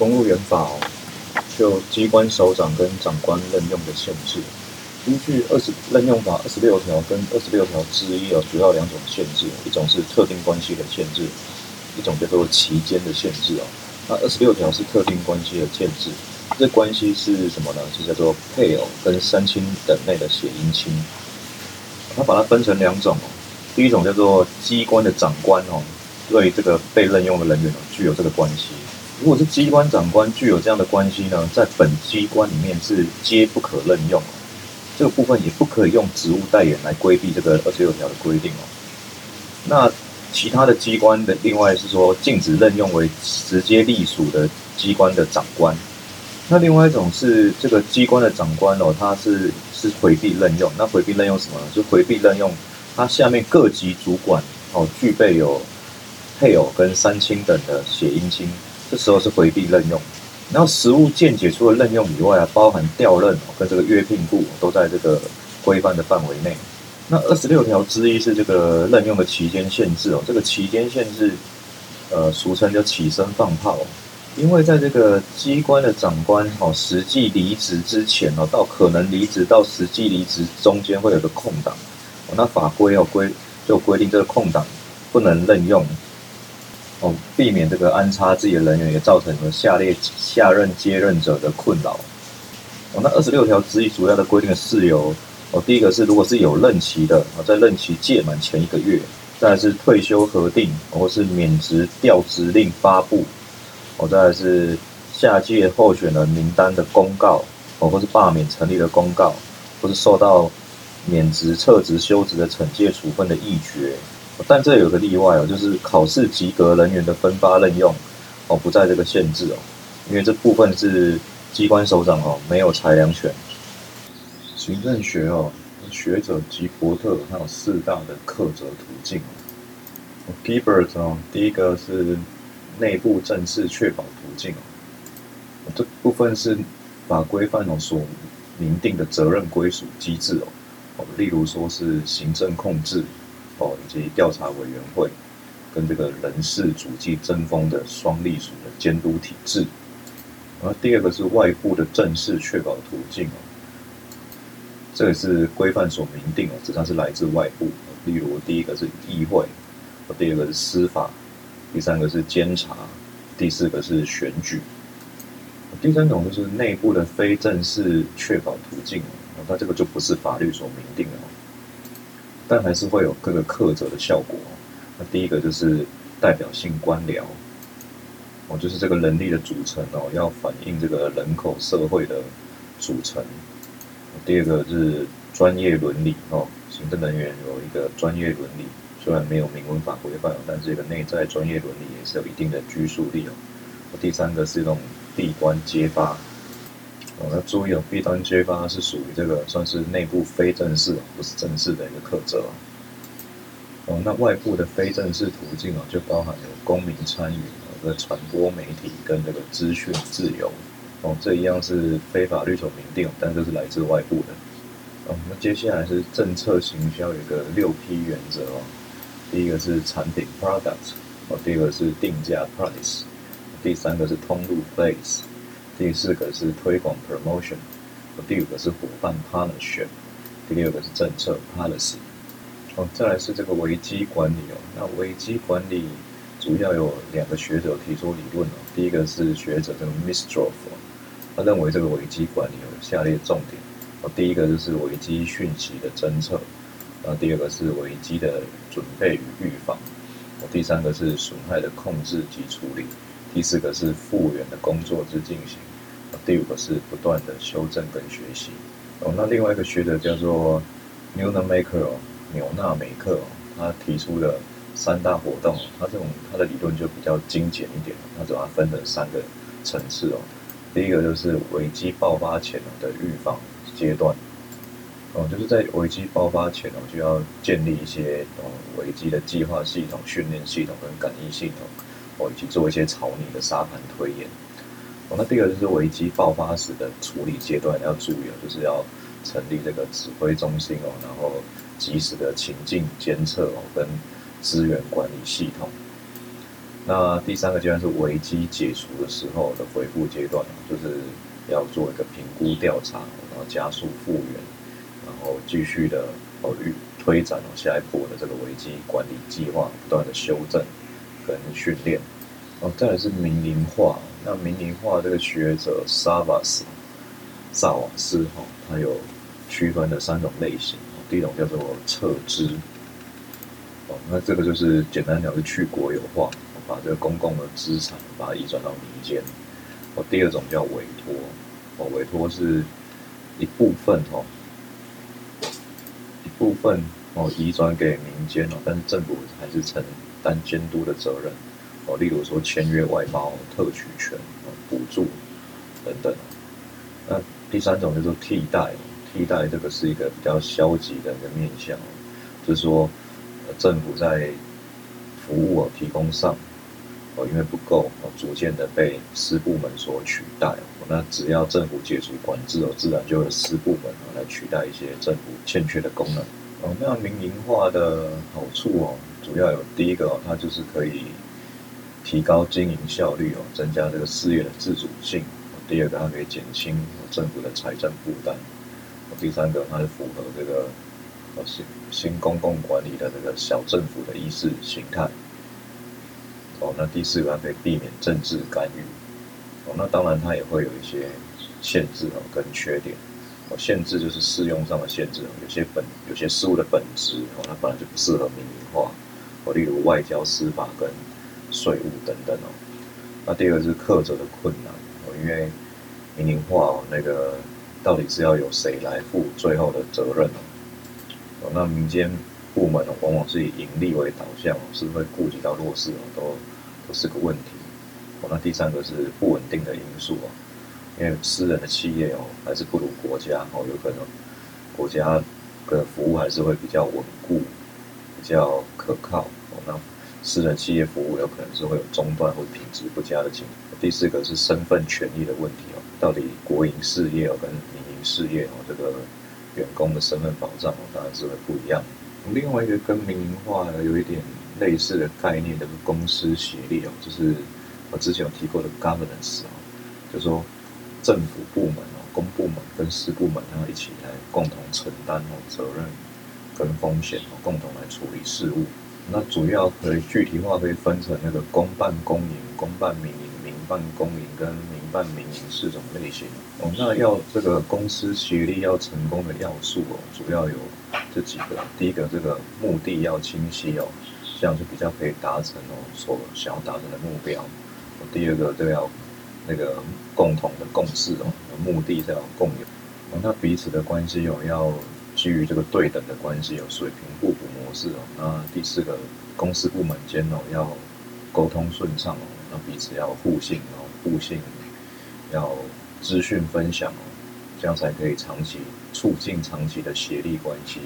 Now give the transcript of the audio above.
公务员法哦，就机关首长跟长官任用的限制。依据二十任用法二十六条跟二十六条之一哦，主要两种限制，一种是特定关系的限制，一种叫做期间的限制哦。那二十六条是特定关系的限制，这关系是什么呢？是叫做配偶跟三亲等内的血姻亲。它把它分成两种哦，第一种叫做机关的长官哦，对这个被任用的人员哦具有这个关系。如果是机关长官具有这样的关系呢，在本机关里面是皆不可任用。这个部分也不可以用职务代言来规避这个二十六条的规定哦。那其他的机关的另外是说禁止任用为直接隶属的机关的长官。那另外一种是这个机关的长官哦，他是是回避任用。那回避任用什么呢？就回避任用他下面各级主管哦，具备有配偶跟三亲等的血姻亲，这时候是回避任用。然后实务见解除了任用以外啊，包含调任跟这个约聘雇都在这个规范的范围内。那二十六条之一是这个任用的期间限制哦，这个期间限制，呃，俗称叫起身放炮，因为在这个机关的长官哦，实际离职之前哦，到可能离职到实际离职中间会有个空档，哦，那法规要规就规定这个空档不能任用。哦，避免这个安插自己的人员，也造成了下列下任接任者的困扰。哦，那二十六条之一主要的规定是有哦，第一个是如果是有任期的，哦，在任期届满前一个月，再来是退休核定，或是免职调职令发布，哦，再来是下届候选人名单的公告，哦，或是罢免成立的公告，或是受到免职、撤职、休职的惩戒处分的议决。但这有个例外哦，就是考试及格人员的分发任用哦，不在这个限制哦，因为这部分是机关首长哦，没有裁量权。行政学哦，学者及伯特他有四大的克责途径哦。Gibbert 哦，第一个是内部正式确保途径哦，这部分是法规范哦所明定的责任归属机制哦，哦，例如说是行政控制。哦，以及调查委员会跟这个人事主计争锋的双隶属的监督体制。然后第二个是外部的正式确保途径哦，这也是规范所明定哦，只要是来自外部，例如第一个是议会，第二个是司法，第三个是监察，第四个是选举。第三种就是内部的非正式确保途径，那这个就不是法律所明定的哦。但还是会有各个克责的效果。那第一个就是代表性官僚，哦，就是这个人力的组成哦，要反映这个人口社会的组成。第二个是专业伦理哦，行政人员有一个专业伦理，虽然没有明文法规范，但这个内在专业伦理也是有一定的拘束力哦。第三个是一种闭关揭发。哦，那注意哦，弊端揭发是属于这个算是内部非正式，不是正式的一个特责。哦，那外部的非正式途径哦，就包含有公民参与、的传播媒体跟这个资讯自由。哦，这一样是非法律所明定，但这是来自外部的。哦，那接下来是政策行销有一个六 P 原则哦，第一个是产品 （product），哦，第二个是定价 （price），第三个是通路 （place）。第四个是推广 promotion，第五个是伙伴 partnership，第六个是政策 policy。哦，再来是这个危机管理哦。那危机管理主要有两个学者提出理论哦。第一个是学者这个 m i s t r o f 他认为这个危机管理有下列重点。哦，第一个就是危机讯息的侦测，然后第二个是危机的准备与预防，第三个是损害的控制及处理，第四个是复原的工作之进行。第五个是不断的修正跟学习哦。那另外一个学者叫做 Newmaker 哦，纽纳梅克哦，他提出的三大活动，他这种他的理论就比较精简一点，他主要分了三个层次哦。第一个就是危机爆发前的预防阶段哦，就是在危机爆发前哦，就要建立一些哦危机的计划系统、训练系统跟感应系统哦，以及做一些草拟的沙盘推演。那第二个就是危机爆发时的处理阶段要注意，就是要成立这个指挥中心哦，然后及时的情境监测哦跟资源管理系统。那第三个阶段是危机解除的时候的回复阶段，就是要做一个评估调查，然后加速复原，然后继续的考虑推展下一步的这个危机管理计划，不断的修正跟训练。哦，再来是民营化。那民营化这个学者萨瓦斯萨瓦斯哈，他有区分的三种类型。第一种叫做撤资。哦，那这个就是简单讲是去国有化，把这个公共的资产把它移转到民间。哦，第二种叫委托。哦，委托是一部分哦，一部分哦移转给民间哦，但是政府还是承担监督的责任。哦，例如说签约外包、特许权、补助等等。那第三种就是替代，替代这个是一个比较消极的一个面向，就是说政府在服务提供上，哦因为不够，逐渐的被私部门所取代。那只要政府解除管制哦，自然就有私部门来取代一些政府欠缺的功能。哦，那民营化的好处哦，主要有第一个，它就是可以。提高经营效率哦，增加这个事业的自主性。第二个，它可以减轻政府的财政负担。第三个，它是符合这个新新公共管理的这个小政府的意识形态。哦，那第四个，它可以避免政治干预。哦，那当然它也会有一些限制哦跟缺点。哦，限制就是适用上的限制，有些本有些事物的本质哦，它本来就不适合民营化。哦，例如外交、司法跟税务等等哦，那第二个是克责的困难哦，因为民营化哦，那个到底是要由谁来负最后的责任哦？哦，那民间部门哦，往往是以盈利为导向哦，是会顾及到弱势哦，都都是个问题哦。那第三个是不稳定的因素哦，因为私人的企业哦，还是不如国家哦，有可能国家的服务还是会比较稳固、比较可靠哦。那私人企业服务有可能是会有中断或品质不佳的情况。第四个是身份权益的问题哦，到底国营事业哦跟民营事业哦，这个员工的身份保障哦，当然是会不一样。另外一个跟民营化有一点类似的概念，就是公司协力哦，就是我之前有提过的 governance 哦，就说政府部门哦，公部门跟私部门然后一起来共同承担哦责任跟风险哦，共同来处理事务。那主要可以具体化，可以分成那个公办公营、公办民营、民办公营跟民办民营四种类型。哦，那要这个公司协力要成功的要素哦，主要有这几个。第一个，这个目的要清晰哦，这样就比较可以达成哦所想要达成的目标。第二个，都要那个共同的共识哦，目的是要共有。哦，那彼此的关系哦要。基于这个对等的关系，有水平互补模式哦。那第四个，公司部门间哦要沟通顺畅哦，那彼此要互信哦，互信，要资讯分享哦，这样才可以长期促进长期的协力关系。